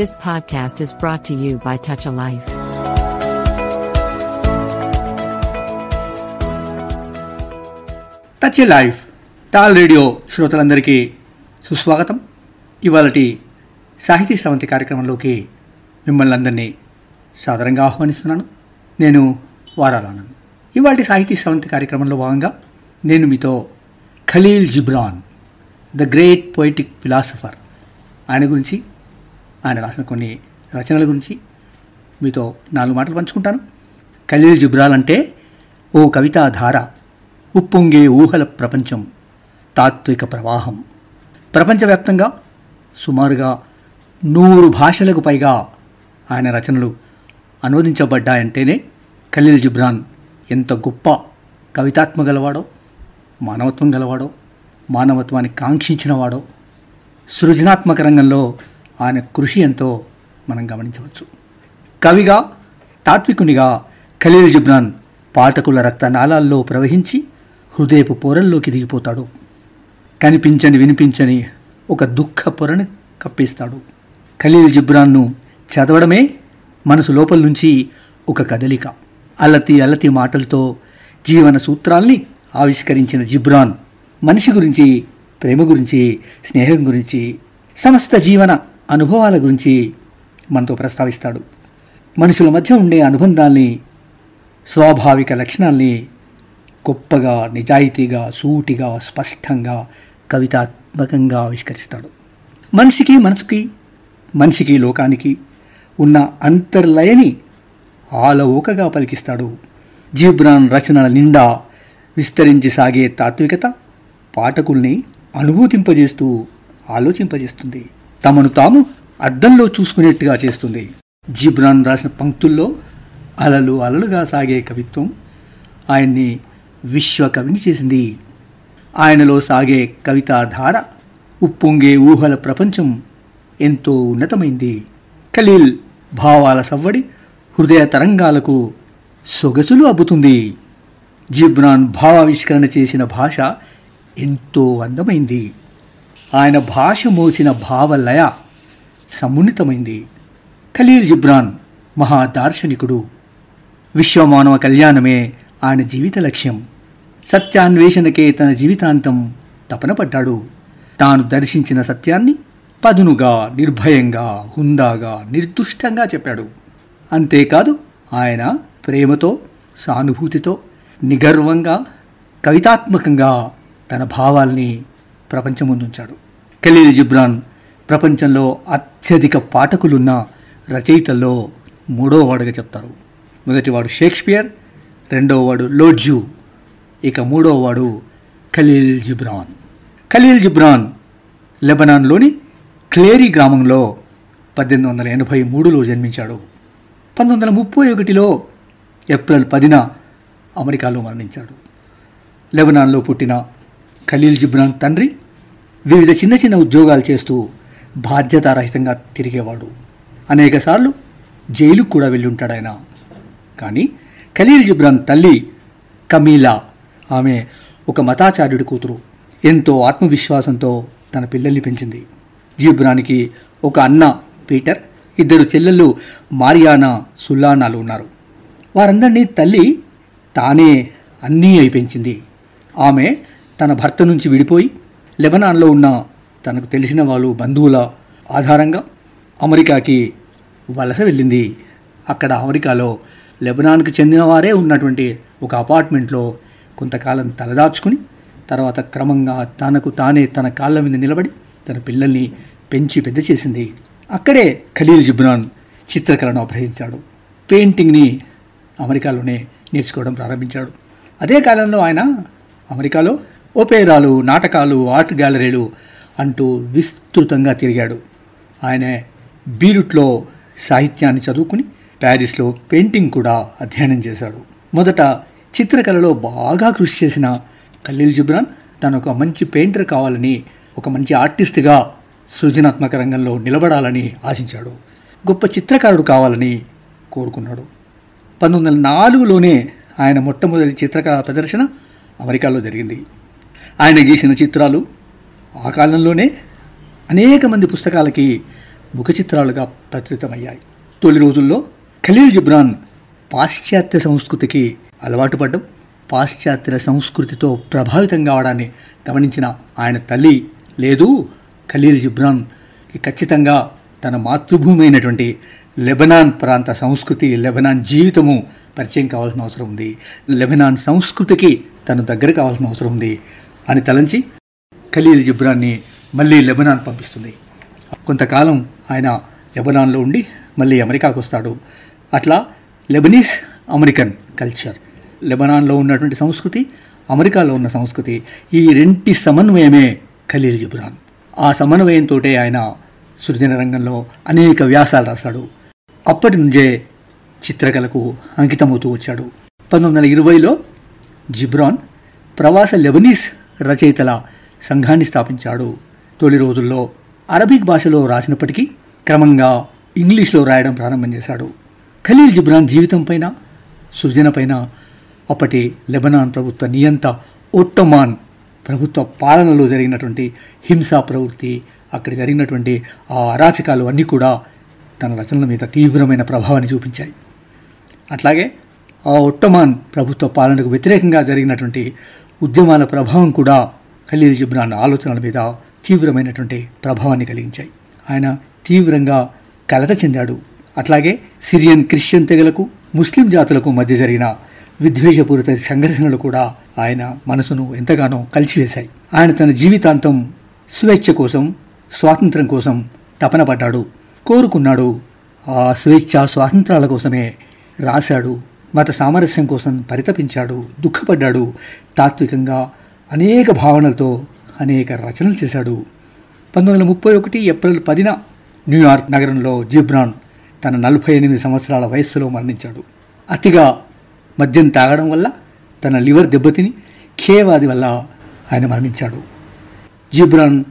This podcast is brought to you by Touch a Life. Touch life talk radio శ్రోతలందరికీ సుస్వాగతం. ఇవాళటి సాహితీ స్రవంతి కార్యక్రమంలోకి మిమ్మల్ని అందరినీ సాదరంగా ఆహ్వానిస్తున్నాను. నేను వారాలానంద్ ఇవాటి సాహితీ స్రవంతి కార్యక్రమంలో భాగంగా నేను మీతో Khalil Gibran the great poetic philosopher ఆయన గురించి ఆయన రాసిన కొన్ని రచనల గురించి మీతో నాలుగు మాటలు పంచుకుంటాను. ఖలీల్ జిబ్రాల్ అంటే ఓ కవితాధార ఉప్పొంగే ఊహల ప్రపంచం తాత్విక ప్రవాహం. ప్రపంచవ్యాప్తంగా సుమారుగా నూరు భాషలకు పైగా ఆయన రచనలు అనువదించబడ్డాయంటేనే ఖలీల్ జిబ్రాన్ ఎంత గొప్ప కవితాత్మ గలవాడో మానవత్వం గలవాడో మానవత్వాన్ని కాంక్షించినవాడో సృజనాత్మక రంగంలో ఆయన కృషి ఎంతో మనం గమనించవచ్చు. కవిగా తాత్వికునిగా ఖలీల్ జిబ్రాన్ పాఠకుల రక్తనాళాల్లో ప్రవహించి హృదయపు పొరల్లోకి దిగిపోతాడు. కనిపించని వినిపించని ఒక దుఃఖ పొరను కప్పిస్తాడు. ఖలీల్ జిబ్రాన్ను చదవడమే మనసు లోపల నుంచి ఒక కదలిక. అల్లతి అల్లతి మాటలతో జీవన సూత్రాల్ని ఆవిష్కరించిన జిబ్రాన్ మనిషి గురించి ప్రేమ గురించి స్నేహం గురించి సమస్త జీవన అనుభవాల గురించి మనతో ప్రస్తావిస్తాడు. మనుషుల మధ్య ఉండే అనుబంధాల్ని స్వాభావిక లక్షణాల్ని గొప్పగా నిజాయితీగా సూటిగా స్పష్టంగా కవితాత్మకంగా ఆవిష్కరిస్తాడు. మనిషికి మనసుకి మనిషికి లోకానికి ఉన్న అంతర్లయని ఆలవోకగా పలికిస్తాడు. జీబ్రాన్ రచనల నిండా విస్తరించి సాగే తాత్వికత పాఠకుల్ని అనుభూతింపజేస్తూ ఆలోచింపజేస్తుంది. తమను తాము అద్దంలో చూసుకునేట్టుగా చేస్తుంది. జీబ్రాన్ రాసిన పంక్తుల్లో అలలు అలలుగా సాగే కవిత్వం ఆయన్ని విశ్వకవిని చేసింది. ఆయనలో సాగే కవితాధార ఉప్పొంగే ఊహల ప్రపంచం ఎంతో ఉన్నతమైంది. ఖలీల్ భావాల సవ్వడి హృదయ తరంగాలకు సొగసులు అబ్బుతుంది. జిబ్రాన్ భావావిష్కరణ చేసిన భాష ఎంతో అందమైంది. ఆయన భాష మోసిన భావలయ సమున్నితమైంది. ఖలీల్ జిబ్రాన్ మహా దార్శనికుడు విశ్వమానవ కళ్యాణమే ఆయన జీవిత లక్ష్యం. సత్యాన్వేషణకే తన జీవితాంతం తపన పడ్డాడు తాను దర్శించిన సత్యాన్ని పదునుగా నిర్భయంగా హుందాగా నిర్దుష్టంగా చెప్పాడు. అంతేకాదు ఆయన ప్రేమతో సానుభూతితో నిగర్వంగా కవితాత్మకంగా తన భావాల్ని ప్రపంచం ముందుంచాడు. ఖలీల్ జిబ్రాన్ ప్రపంచంలో అత్యధిక పాఠకులున్న రచయితల్లో మూడో వాడుగా చెప్తారు. మొదటివాడు షేక్స్పియర్ రెండోవాడు లోడ్జు ఇక మూడోవాడు ఖలీల్ జిబ్రాన్. ఖలీల్ జిబ్రాన్ లెబనాన్లోని క్లేరీ గ్రామంలో పద్దెనిమిది వందల ఎనభై మూడులో జన్మించాడు. పంతొమ్మిది వందల ముప్పై ఒకటిలో ఏప్రిల్ పదిన అమెరికాలో మరణించాడు. లెబనాన్లో పుట్టిన ఖలీల్ జిబ్రాన్ తండ్రి వివిధ చిన్న చిన్న ఉద్యోగాలు చేస్తూ బాధ్యతారహితంగా తిరిగేవాడు. అనేకసార్లు జైలుకు కూడా వెళ్ళి ఉంటాడు ఆయన. కానీ ఖలీల్ జిబ్రాన్ తల్లి కమీలా ఆమె ఒక మతాచార్యుడి కూతురు. ఎంతో ఆత్మవిశ్వాసంతో తన పిల్లల్ని పెంచింది. జిబ్రానికి ఒక అన్న పీటర్ ఇద్దరు చెల్లెళ్ళు మారియానా సుల్లానాలు ఉన్నారు. వారందరినీ తల్లి తానే అన్నీ అయి పెంచింది. ఆమె తన భర్త నుంచి విడిపోయి లెబనాన్లో ఉన్న తనకు తెలిసిన వాళ్ళు బంధువుల ఆధారంగా అమెరికాకి వలస వెళ్ళింది. అక్కడ అమెరికాలో లెబనాన్కి చెందినవారే ఉన్నటువంటి ఒక అపార్ట్మెంట్లో కొంతకాలం తలదాచుకుని తర్వాత క్రమంగా తనకు తానే తన కాళ్ళ మీద నిలబడి తన పిల్లల్ని పెంచి పెద్ద చేసింది. అక్కడే ఖలీల్ జిబ్రాన్ చిత్రకళను అభ్యసించాడు పెయింటింగ్ని అమెరికాలోనే నేర్చుకోవడం ప్రారంభించాడు. అదే కాలంలో ఆయన అమెరికాలో ఓపేరాలు నాటకాలు ఆర్ట్ గ్యాలరీలు అంటూ విస్తృతంగా తిరిగాడు. ఆయన బీరుట్లో సాహిత్యాన్ని చదువుకుని ప్యారిస్లో పెయింటింగ్ కూడా అధ్యయనం చేశాడు. మొదట చిత్రకళలో బాగా కృషి చేసిన ఖలీల్ జుబ్రాన్ తను ఒక మంచి పెయింటర్ కావాలని ఒక మంచి ఆర్టిస్ట్గా సృజనాత్మక రంగంలో నిలబడాలని ఆశించాడు. గొప్ప చిత్రకారుడు కావాలని కోరుకున్నాడు. పంతొమ్మిది వందల నాలుగులోనే ఆయన మొట్టమొదటి చిత్రకళా ప్రదర్శన అమెరికాలో జరిగింది. ఆయన గీసిన చిత్రాలు ఆ కాలంలోనే అనేక మంది పుస్తకాలకి ముఖ చిత్రాలుగా ప్రచురితమయ్యాయి. తొలి రోజుల్లో ఖలీల్ జిబ్రాన్ పాశ్చాత్య సంస్కృతికి అలవాటు పడ్డం పాశ్చాత్య సంస్కృతితో ప్రభావితం కావడాన్ని గమనించిన ఆయన తల్లి లేదు ఖలీల్ జిబ్రాన్ ఖచ్చితంగా తన మాతృభూమి అయినటువంటి లెబనాన్ ప్రాంత సంస్కృతి లెబనాన్ జీవితము పరిచయం కావాల్సిన అవసరం ఉంది. లెబనాన్ సంస్కృతికి తను దగ్గర కావాల్సిన అవసరం ఉంది. అని తలంచి ఖలీల్ జిబ్రాన్ని మళ్ళీ లెబనాన్ పంపిస్తుంది. కొంతకాలం ఆయన లెబనాన్లో ఉండి మళ్ళీ అమెరికాకు వస్తాడు అట్లా లెబనీస్ అమెరికన్ కల్చర్ లెబనాన్లో ఉన్నటువంటి సంస్కృతి అమెరికాలో ఉన్న సంస్కృతి ఈ రెంటి సమన్వయమే ఖలీల్ జిబ్రాన్. ఆ సమన్వయంతో ఆయన సృజన రంగంలో అనేక వ్యాసాలు రాశాడు. అప్పటి నుంచే చిత్రకళకు అంకితమవుతూ వచ్చాడు. పంతొమ్మిది వందల ఇరవైలో జిబ్రాన్ ప్రవాస లెబనీస్ రచయితల సంఘాన్ని స్థాపించాడు. తొలి రోజుల్లో అరబిక్ భాషలో రాసినప్పటికీ క్రమంగా ఇంగ్లీష్లో రాయడం ప్రారంభం చేశాడు. ఖలీల్ జిబ్రాన్ జీవితం పైన సృజన పైన అప్పటి లెబనాన్ ప్రభుత్వ నియంత ఒట్టోమాన్ ప్రభుత్వ పాలనలో జరిగినటువంటి హింసా ప్రవృత్తి అక్కడ జరిగినటువంటి ఆ అరాచకాలు అన్నీ కూడా తన రచనల మీద తీవ్రమైన ప్రభావాన్ని చూపించాయి. అట్లాగే ఆ ఒట్టమాన్ ప్రభుత్వ పాలనకు వ్యతిరేకంగా జరిగినటువంటి ఉద్యమాల ప్రభావం కూడా ఖలీల్ జిబ్రాన్ ఆలోచనల మీద తీవ్రమైనటువంటి ప్రభావాన్ని కలిగించాయి. ఆయన తీవ్రంగా కలత చెందాడు. అట్లాగే సిరియన్ క్రిస్టియన్ తెగలకు ముస్లిం జాతులకు మధ్య జరిగిన విద్వేషపూరిత సంఘర్షణలు కూడా ఆయన మనసును ఎంతగానో కలిసివేశాయి. ఆయన తన జీవితాంతం స్వేచ్ఛ కోసం స్వాతంత్రం కోసం తపన పడ్డాడు కోరుకున్నాడు. ఆ స్వేచ్ఛ స్వాతంత్రాల కోసమే రాశాడు మత సామరస్యం కోసం పరితపించాడు దుఃఖపడ్డాడు. తాత్వికంగా అనేక భావనలతో అనేక రచనలు చేశాడు. పంతొమ్మిది వందల ముప్పై ఒకటి ఏప్రిల్ పదిన న్యూయార్క్ నగరంలో జిబ్రాన్ తన నలభై ఎనిమిది సంవత్సరాల వయస్సులో మరణించాడు. అతిగా మద్యం తాగడం వల్ల తన లివర్ దెబ్బతిని క్షయవాది వల్ల ఆయన మరణించాడు. జిబ్రాన్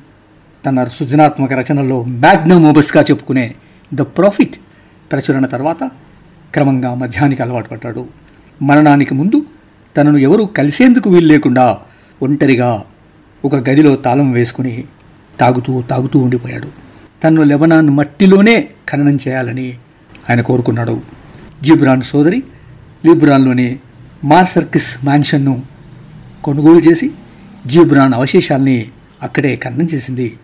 తన సృజనాత్మక రచనల్లో మ్యాగ్నమ్ ఓబస్గా చెప్పుకునే ద ప్రాఫిట్ ప్రచురణ తర్వాత క్రమంగా మధ్యానికి అలవాటు పడ్డాడు. మరణానికి ముందు తనను ఎవరూ కలిసేందుకు వీలు లేకుండా ఒంటరిగా ఒక గదిలో తాళం వేసుకుని తాగుతూ తాగుతూ ఉండిపోయాడు. తను లెబనాన్ మట్టిలోనే ఖననం చేయాలని ఆయన కోరుకున్నాడు. జిబ్రాన్ సోదరి లిబ్రాన్లోని మార్సర్కిస్ మ్యాన్షన్ను కొనుగోలు చేసి జీబ్రాన్ అవశేషాల్ని అక్కడే ఖననం చేసింది.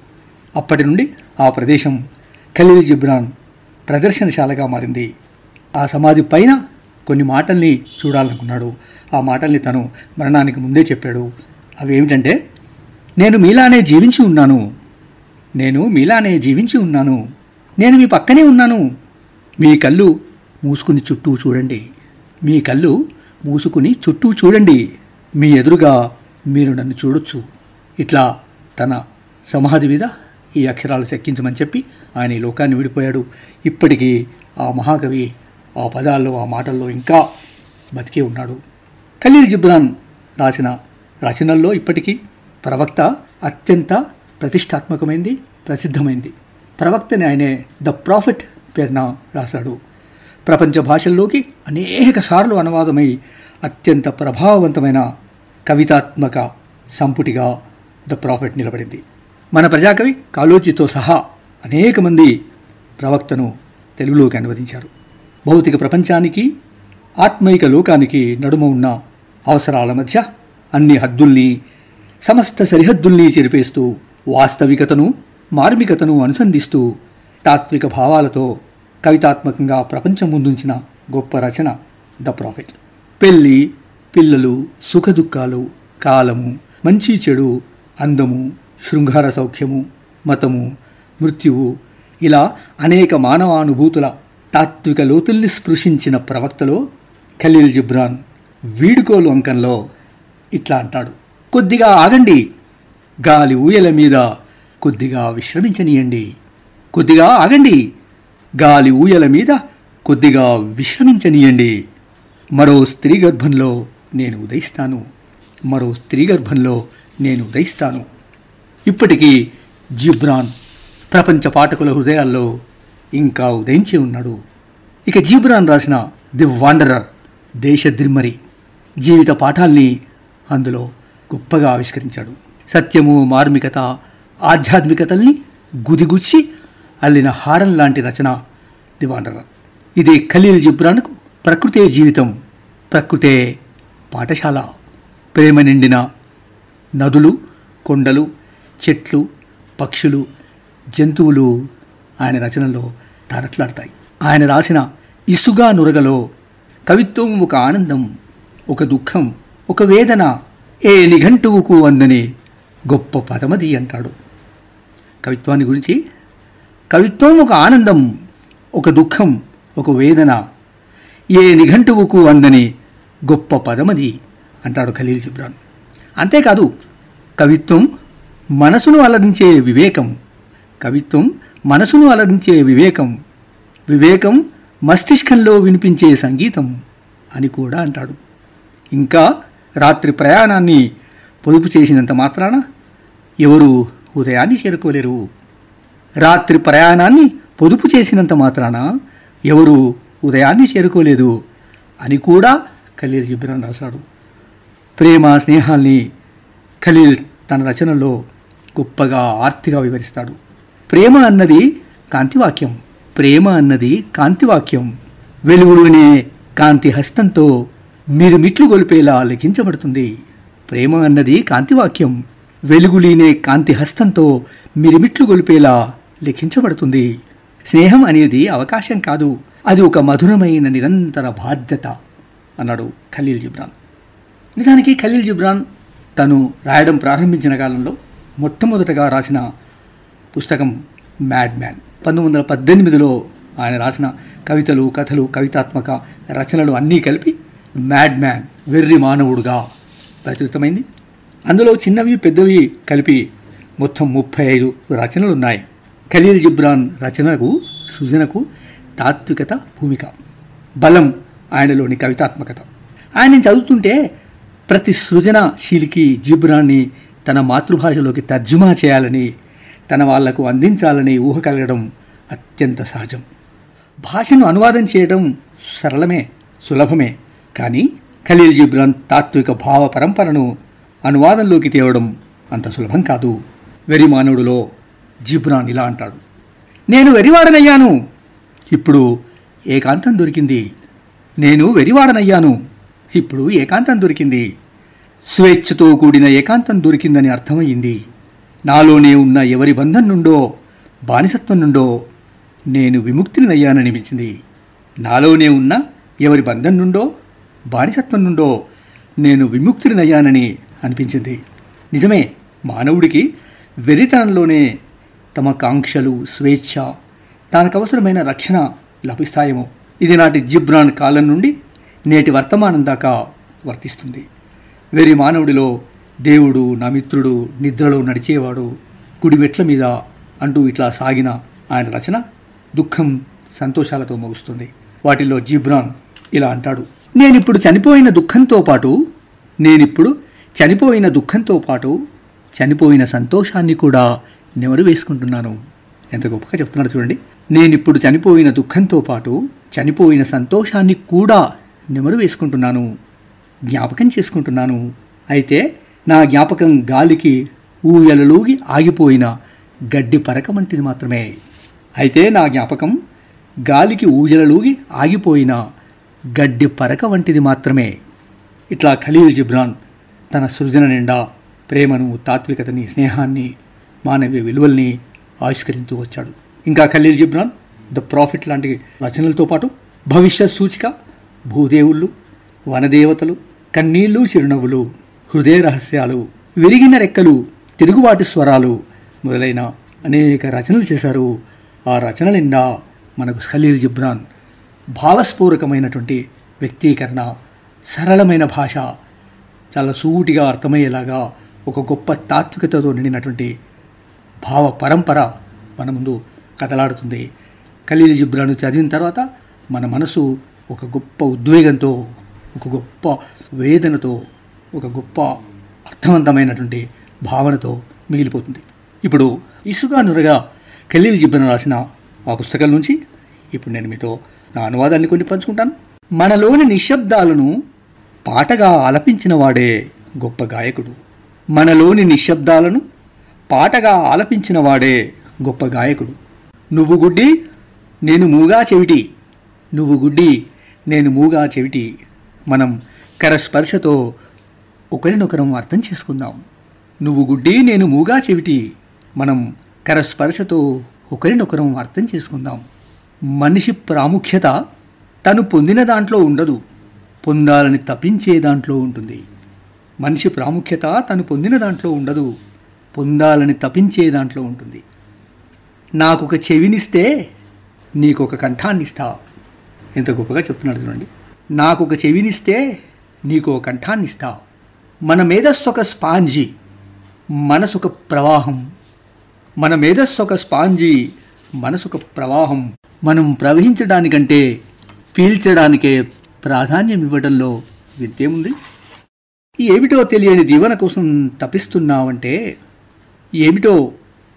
అప్పటి నుండి ఆ ప్రదేశం ఖలీల్ జిబ్రాన్ ప్రదర్శనశాలగా మారింది. ఆ సమాధి పైన కొన్ని మాటల్ని చూడాలనుకున్నాడు. ఆ మాటల్ని తను మరణానికి ముందే చెప్పాడు. అవి ఏమిటంటే నేను మీలానే జీవించి ఉన్నాను. నేను మీలానే జీవించి ఉన్నాను. నేను మీ పక్కనే ఉన్నాను. మీ కళ్ళు మూసుకుని చుట్టూ చూడండి. మీ కళ్ళు మూసుకుని చుట్టూ చూడండి. మీ ఎదురుగా మీరు నన్ను చూడొచ్చు. ఇట్లా తన సమాధి మీద ఈ అక్షరాలు చెక్కించమని చెప్పి ఆయన ఈ లోకాన్ని విడిపోయాడు. ఇప్పటికీ ఆ మహాకవి ఆ పదాల్లో ఆ మాటల్లో ఇంకా బతికే ఉన్నాడు. ఖలీల్ జిబ్రాన్ రాసిన రచనల్లో ఇప్పటికీ ప్రవక్త అత్యంత ప్రతిష్టాత్మకమైంది ప్రసిద్ధమైంది. ప్రవక్తని ఆయనే ద ప్రాఫిట్ పేరున రాశాడు. ప్రపంచ భాషల్లోకి అనేక సార్లు అనువాదమై అత్యంత ప్రభావవంతమైన కవితాత్మక సంపుటిగా ద ప్రాఫిట్ నిలబడింది. మన ప్రజాకవి కాళోజీతో సహా అనేక మంది ప్రవక్తను తెలుగులోకి అనువదించారు. భౌతిక ప్రపంచానికి ఆత్మైక లోకానికి నడుమ ఉన్న అవసరాల మధ్య అన్ని హద్దుల్ని సమస్త సరిహద్దుల్ని చెరిపేస్తూ వాస్తవికతను మార్మికతను అనుసంధిస్తూ తాత్విక భావాలతో కవితాత్మకంగా ప్రపంచం ముందుంచిన గొప్ప రచన ద ప్రాఫిట్. పెళ్ళి పిల్లలు సుఖదుఖాలు కాలము మంచి చెడు అందము శృంగార సౌఖ్యము మతము మృత్యువు ఇలా అనేక మానవానుభూతుల తాత్విక లోతుల్ని స్పృశించిన ప్రవక్తలో ఖలీల్ జిబ్రాన్ వీడుకోలు అంకంలో ఇట్లా అంటాడు కొద్దిగా ఆగండి గాలి ఊయల మీద కొద్దిగా విశ్రమించనీయండి కొద్దిగా ఆగండి గాలి ఊయల మీద కొద్దిగా విశ్రమించనీయండి మరో స్త్రీ గర్భంలో నేను ఉదయిస్తాను మరో స్త్రీ గర్భంలో నేను ఉదయిస్తాను. ఇప్పటికీ జిబ్రాన్ ప్రపంచ పాఠకుల హృదయాల్లో ఇంకా ఉదయించి ఉన్నాడు. ఇక జీబ్రాన్ రాసిన ది వాండరర్ దేశద్రిమ్మరి జీవిత పాఠాల్ని అందులో గొప్పగా ఆవిష్కరించాడు. సత్యము మార్మికత ఆధ్యాత్మికతల్ని గుదిగుచ్చి అల్లిన హారం లాంటి రచన ది వాండరర్. ఇది ఖలీల్ జిబ్రాన్కు ప్రకృతే జీవితం ప్రకృతే పాఠశాల. ప్రేమ నిండిన నదులు కొండలు చెట్లు పక్షులు జంతువులు ఆయన రచనలో తారట్లాడతాయి. ఆయన రాసిన ఇసుగా నురగలో కవిత్వం ఒక ఆనందం ఒక దుఃఖం ఒక వేదన ఏ నిఘంటువుకు అందని గొప్ప పదమది అంటాడు. కవిత్వాన్ని గురించి కవిత్వం ఒక ఆనందం ఒక దుఃఖం ఒక వేదన ఏ నిఘంటువుకు అందని గొప్ప పదమది అంటాడు ఖలీల్ జిబ్రాన్. అంతేకాదు కవిత్వం మనసును అలరించే వివేకం కవిత్వం మనసును అలరించే వివేకం. వివేకం మస్తిష్కంలో వినిపించే సంగీతం అని కూడా అంటాడు. ఇంకా రాత్రి ప్రయాణాన్ని పొదుపు చేసినంత మాత్రాన ఎవరు ఉదయాన్ని చేరుకోలేరు. రాత్రి ప్రయాణాన్ని పొదుపు చేసినంత మాత్రాన ఎవరు ఉదయాన్ని చేరుకోలేదు అని కూడా ఖలీల్ జిబ్రాన్ రాశాడు. ప్రేమ స్నేహాల్ని ఖలీల్ తన రచనలో గొప్పగా ఆర్తిగా వివరిస్తాడు. ప్రేమ అన్నది కాంతివాక్యం. ప్రేమ అన్నది కాంతివాక్యం. వెలుగులోనే కాంతి హస్తంతో మీరు మిట్లు గొలిపేలా లిఖించబడుతుంది ప్రేమ అన్నది కాంతివాక్యం. వెలుగులీనే కాంతి హస్తంతో మిరిమిట్లు గొలిపేలా లిఖించబడుతుంది స్నేహం అనేది అవకాశం కాదు. అది ఒక మధురమైన నిరంతర బాధ్యత అన్నాడు ఖలీల్ జిబ్రాన్. నిజానికి ఖలీల్ జిబ్రాన్ తను రాయడం ప్రారంభించిన కాలంలో మొట్టమొదటగా రాసిన పుస్తకం మ్యాడ్ మ్యాన్ పంతొమ్మిది వందల పద్దెనిమిదిలో ఆయన రాసిన కవితలు కథలు కవితాత్మక రచనలు అన్నీ కలిపి మ్యాడ్ మ్యాన్ వెర్రి మానవుడుగా ప్రచురితమైంది. అందులో చిన్నవి పెద్దవి కలిపి మొత్తం ముప్పై ఐదు రచనలు ఉన్నాయి ఖలీల్ జిబ్రాన్ రచనకు సృజనకు తాత్వికత భూమిక. బలం ఆయనలోని కవితాత్మకత. ఆయన చదువుతుంటే ప్రతి సృజనశీలికి జిబ్రాన్ని తన మాతృభాషలోకి తర్జుమా చేయాలని తన వాళ్ళకు అందించాలని ఊహ కలగడం అత్యంత సహజం. భాషను అనువాదం చేయడం సరళమే సులభమే. కానీ ఖలీల్ జిబ్రాన్ తాత్విక భావ పరంపరను అనువాదంలోకి తేవడం అంత సులభం కాదు. వెరిమానుడులో జిబ్రాన్ ఇలా అంటాడు. నేను వెరివాడనయ్యాను. ఇప్పుడు ఏకాంతం దొరికింది. నేను వెరివాడనయ్యాను. ఇప్పుడు ఏకాంతం దొరికింది. స్వేచ్ఛతో కూడిన ఏకాంతం దొరికిందని అర్థమయ్యింది. నాలోనే ఉన్న ఎవరి బంధం నుండో బానిసత్వం నుండో నేను విముక్తినయ్యాననిపించింది నాలోనే ఉన్న ఎవరి బంధం నుండో బానిసత్వం నుండో నేను విముక్తినయ్యానని అనిపించింది. నిజమే మానవుడికి వెరితనంలోనే తమ కాంక్షలు స్వేచ్ఛ తనకు అవసరమైన రక్షణ లభిస్తాయేమో. ఇది నాటి జిబ్రాన్ కాలం నుండి నేటి వర్తమానం దాకా వర్తిస్తుంది. వెరి మానవుడిలో దేవుడు నా మిత్రుడు నిద్రలో నడిచేవాడు కుడి మెట్ల మీద అంటూ ఇట్లా సాగిన ఆయన రచన దుఃఖం సంతోషాలతో ముగుస్తుంది. వాటిల్లో జిబ్రాన్ ఇలా అంటాడు నేనిప్పుడు చనిపోయిన దుఃఖంతో పాటు నేనిప్పుడు చనిపోయిన దుఃఖంతో పాటు చనిపోయిన సంతోషాన్ని కూడా నెమరు వేసుకుంటున్నాను. ఎంత గొప్పగా చెప్తున్నాడు చూడండి. నేనిప్పుడు చనిపోయిన దుఃఖంతో పాటు చనిపోయిన సంతోషాన్ని కూడా నెమరు వేసుకుంటున్నాను జ్ఞాపకం చేసుకుంటున్నాను. అయితే నా జ్ఞాపకం గాలికి ఊయలలోగి ఆగిపోయిన గడ్డి పరక వంటిది మాత్రమే. అయితే నా జ్ఞాపకం గాలికి ఊయలలోగి ఆగిపోయిన గడ్డి పరక వంటిది మాత్రమే. ఇట్లా ఖలీల్ జిబ్రాన్ తన సృజన నిండా ప్రేమను తాత్వికతని స్నేహాన్ని మానవీయ విలువల్ని ఆవిష్కరిస్తూ వచ్చాడు. ఇంకా ఖలీల్ జిబ్రాన్ ద ప్రాఫిట్ లాంటి రచనలతో పాటు భవిష్యత్ సూచిక భూదేవుళ్ళు వనదేవతలు కన్నీళ్ళు చిరునవ్వులు హృదయ రహస్యాలు విరిగిన రెక్కలు తిరుగుబాటు స్వరాలు మొదలైన అనేక రచనలు చేశారు. ఆ రచనల నిండా మనకు ఖలీల్ జిబ్రాన్ భావస్పూరకమైనటువంటి వ్యక్తీకరణ సరళమైన భాష చాలా సూటిగా అర్థమయ్యేలాగా ఒక గొప్ప తాత్వికతతో నిండినటువంటి భావ పరంపర మన ముందు కదలాడుతుంది ఖలీల్ జిబ్రాను చదివిన తర్వాత మన మనసు ఒక గొప్ప ఉద్వేగంతో ఒక గొప్ప వేదనతో ఒక గొప్ప అర్థవంతమైనటువంటి భావనతో మిగిలిపోతుంది. ఇప్పుడు ఇసుగా నురగా ఖలీల్ జిబ్రాన్ రాసిన ఆ పుస్తకం నుంచి ఇప్పుడు నేను మీతో నా అనువాదాన్ని కొన్ని పంచుకుంటాను. మనలోని నిశ్శబ్దాలను పాటగా ఆలపించిన వాడే గొప్ప గాయకుడు. మనలోని నిశ్శబ్దాలను పాటగా ఆలపించిన వాడే గొప్ప గాయకుడు. నువ్వు గుడ్డి నేను మూగా చెవిటి. నువ్వు గుడ్డి నేను మూగా చెవిటి. మనం కరస్పర్శతో ఒకరినొకరం అర్థం చేసుకుందాం. నువ్వు గుడ్డి నేను మూగా చెవిటి. మనం కరస్పర్శతో ఒకరినొకరం అర్థం చేసుకుందాం. మనిషి ప్రాముఖ్యత తను పొందిన దాంట్లో ఉండదు. పొందాలని తప్పించే దాంట్లో ఉంటుంది. మనిషి ప్రాముఖ్యత తను పొందిన దాంట్లో ఉండదు. పొందాలని తప్పించే దాంట్లో ఉంటుంది. నాకొక చెవినిస్తే నీకొక కంఠాన్నిస్తా. ఎంత గొప్పగా చెప్తున్నాడు చూడండి. నాకొక చెవినిస్తే నీకు ఒక కంఠాన్నిస్తా. మన మేధస్సు ఒక స్పాంజీ మనసు ఒక ప్రవాహం. మన మేధస్సు ఒక స్పాంజీ మనసు ఒక ప్రవాహం. మనం ప్రవహించడానికంటే పీల్చడానికే ప్రాధాన్యం ఇవ్వడంలో విద్యముంది? ఏమిటో తెలియని దీవెన కోసం తపిస్తున్నావంటే ఏమిటో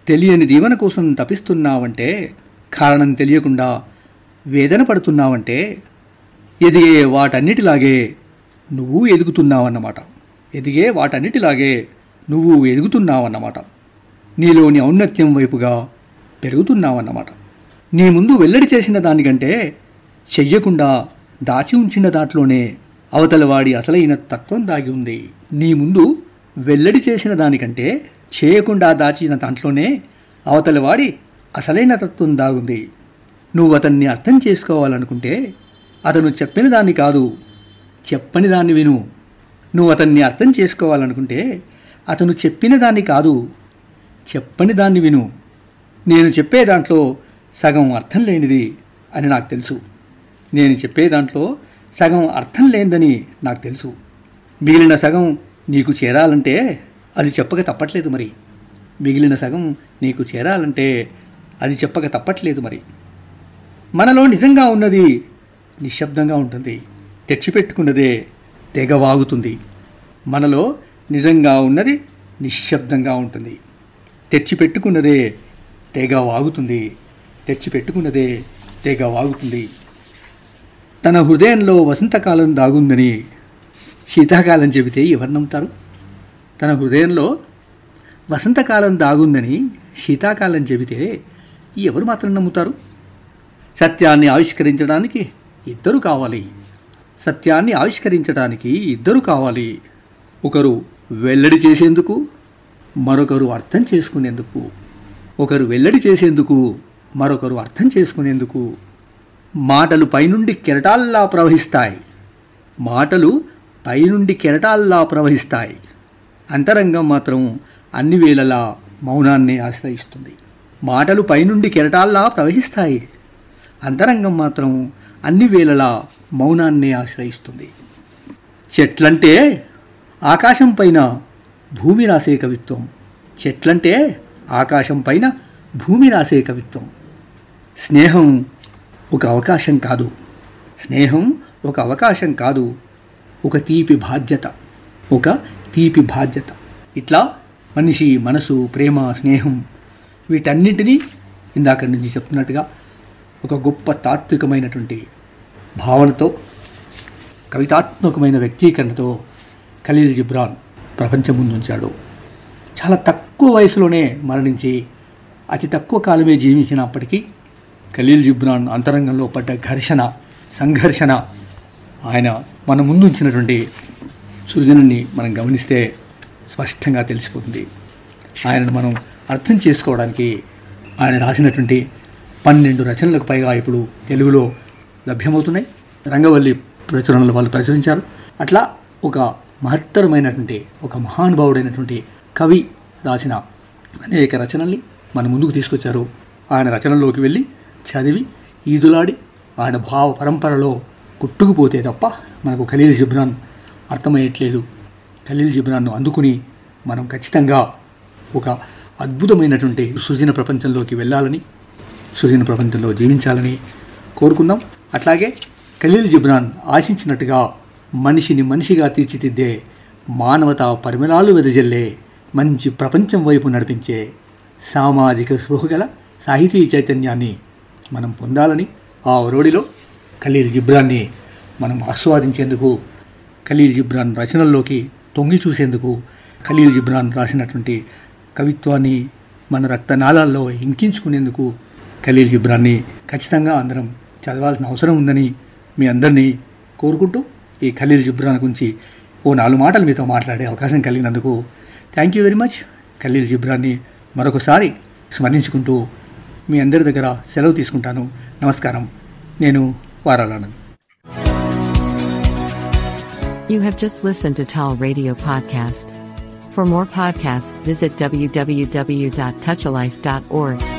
తెలియని దీవెన కోసం తపిస్తున్నావంటే కారణం తెలియకుండా వేదన పడుతున్నావంటే ఎదిగే వాటన్నిటిలాగే నువ్వు ఎదుగుతున్నావన్నమాట. ఎదిగే వాటన్నిటిలాగే నువ్వు ఎదుగుతున్నావన్నమాట. నీలోని ఔన్నత్యం వైపుగా పెరుగుతున్నావన్నమాట. నీ ముందు వెల్లడి చేసిన దానికంటే చెయ్యకుండా దాచి ఉంచిన దాంట్లోనే అవతలవాడి అసలైన తత్వం దాగి ఉంది. నీ ముందు వెల్లడి చేసిన దానికంటే చేయకుండా దాచిన దాంట్లోనే అవతలవాడి అసలైన తత్వం దాగుంది. నువ్వు అతన్ని అర్థం చేసుకోవాలనుకుంటే అతను చెప్పిన దాన్ని కాదు చెప్పని దాన్ని విను. నువ్వు అతన్ని అర్థం చేసుకోవాలనుకుంటే అతను చెప్పిన దాన్ని కాదు. చెప్పని దాన్ని విను. నేను చెప్పే దాంట్లో సగం అర్థం లేనిది అని నాకు తెలుసు. నేను చెప్పే దాంట్లో సగం అర్థం లేనిదని నాకు తెలుసు. మిగిలిన సగం నీకు చేరాలంటే అది చెప్పక తప్పట్లేదు మరి. మిగిలిన సగం నీకు చేరాలంటే అది చెప్పక తప్పట్లేదు మరి. మనలో నిజంగా ఉన్నది నిశ్శబ్దంగా ఉంటుంది. తెచ్చిపెట్టుకున్నదే తెగవాగుతుంది. మనలో నిజంగా ఉన్నది నిశ్శబ్దంగా ఉంటుంది. తెచ్చిపెట్టుకున్నదే తెగ వాగుతుంది తెచ్చిపెట్టుకున్నదే తెగ వాగుతుంది తన హృదయంలో వసంతకాలం దాగుందని శీతాకాలం చెబితే ఎవరు నమ్ముతారు? తన హృదయంలో వసంతకాలం దాగుందని శీతాకాలం చెబితే ఎవరు మాత్రం నమ్ముతారు? సత్యాన్ని ఆవిష్కరించడానికి ఇద్దరు కావాలి. సత్యాన్ని ఆవిష్కరించడానికి ఇద్దరు కావాలి. ఒకరు వెల్లడి చేసేందుకు మరొకరు అర్థం చేసుకునేందుకు. ఒకరు వెల్లడి చేసేందుకు మరొకరు అర్థం చేసుకునేందుకు. మాటలు పైనుండి కెరటాల్లా ప్రవహిస్తాయి. మాటలు పైనుండి కెరటాల్లా ప్రవహిస్తాయి. అంతరంగం మాత్రం అన్ని వేళలా మౌనాన్ని ఆశ్రయిస్తుంది. మాటలు పైనుండి కెరటాల్లా ప్రవహిస్తాయి. అంతరంగం మాత్రం అన్ని వేళలా మౌనాన్ని ఆశ్రయిస్తుంది. చెట్లంటే ఆకాశం పైన భూమి రాసే కవిత్వం. చెట్లంటే ఆకాశం పైన భూమి రాసే కవిత్వం. స్నేహం ఒక అవకాశం కాదు. స్నేహం ఒక అవకాశం కాదు. ఒక తీపి బాధ్యత. ఒక తీపి బాధ్యత. ఇట్లా మనిషి మనసు ప్రేమ స్నేహం వీటన్నింటినీ ఇందాక నుంచి చెప్తున్నట్టుగా ఒక గొప్ప తాత్వికమైనటువంటి భావనతో కవితాత్మకమైన వ్యక్తీకరణతో ఖలీల్ జిబ్రాన్ ప్రపంచం ముందుంచాడు. చాలా తక్కువ వయసులోనే మరణించి అతి తక్కువ కాలమే జీవించినప్పటికీ ఖలీల్ జిబ్రాన్ అంతరంగంలో పడ్డ ఘర్షణ సంఘర్షణ ఆయన మన ముందుంచినటువంటి సృజనాన్ని మనం గమనిస్తే స్పష్టంగా తెలిసిపోతుంది. ఆయనను మనం అర్థం చేసుకోవడానికి ఆయన రాసినటువంటి పన్నెండు రచనలకు పైగా ఇప్పుడు తెలుగులో లభ్యమవుతున్నాయి. రంగవల్లి ప్రచురణలు వాళ్ళు ప్రచురించారు. అట్లా ఒక మహత్తరమైనటువంటి ఒక మహానుభావుడైనటువంటి కవి రాసిన అనేక రచనల్ని మన ముందుకు తీసుకొచ్చారు. ఆయన రచనల్లోకి వెళ్ళి చదివి ఈదులాడి ఆయన భావ పరంపరలో కొట్టుకుపోతే తప్ప మనకు ఖలీల్ జిబ్రాన్ అర్థమయ్యట్లేదు. ఖలీల్ జిబ్రాన్ను అందుకుని మనం ఖచ్చితంగా ఒక అద్భుతమైనటువంటి సృజన ప్రపంచంలోకి వెళ్ళాలని సృజన ప్రపంచంలో జీవించాలని కోరుకుందాం. అట్లాగే ఖలీల్ జిబ్రాన్ ఆశించినట్టుగా మనిషిని మనిషిగా తీర్చిదిద్దే మానవతా పరిమళాలు వెదజల్లే మంచి ప్రపంచం వైపు నడిపించే సామాజిక స్పృహ గల సాహితీ చైతన్యాన్ని మనం పొందాలని ఆ ఒరోడిలో ఖలీల్ జిబ్రాన్ని మనం ఆస్వాదించేందుకు ఖలీల్ జిబ్రాన్ రచనల్లోకి తొంగి చూసేందుకు ఖలీల్ జిబ్రాన్ రాసినటువంటి కవిత్వాన్ని మన రక్తనాళాల్లో ఇంకించుకునేందుకు ఖలీల్ జిబ్రాన్ని ఖచ్చితంగా అందరం చదవాల్సిన అవసరం ఉందని మీ అందరినీ కోరుకుంటూ ఈ ఖలీల్ జిబ్రాన్ గురించి ఓ నాలుగు మాటలు మీతో మాట్లాడే అవకాశం కలిగినందుకు thank you very much Khalil జిబ్రాన్ని మరొకసారి స్మరించుకుంటూ మీ అందరి దగ్గర సెలవు తీసుకుంటాను నమస్కారం నేను వారాలానంద్ You have just listened to Tall Radio Podcast. For more podcasts, visit www.touchalife.org.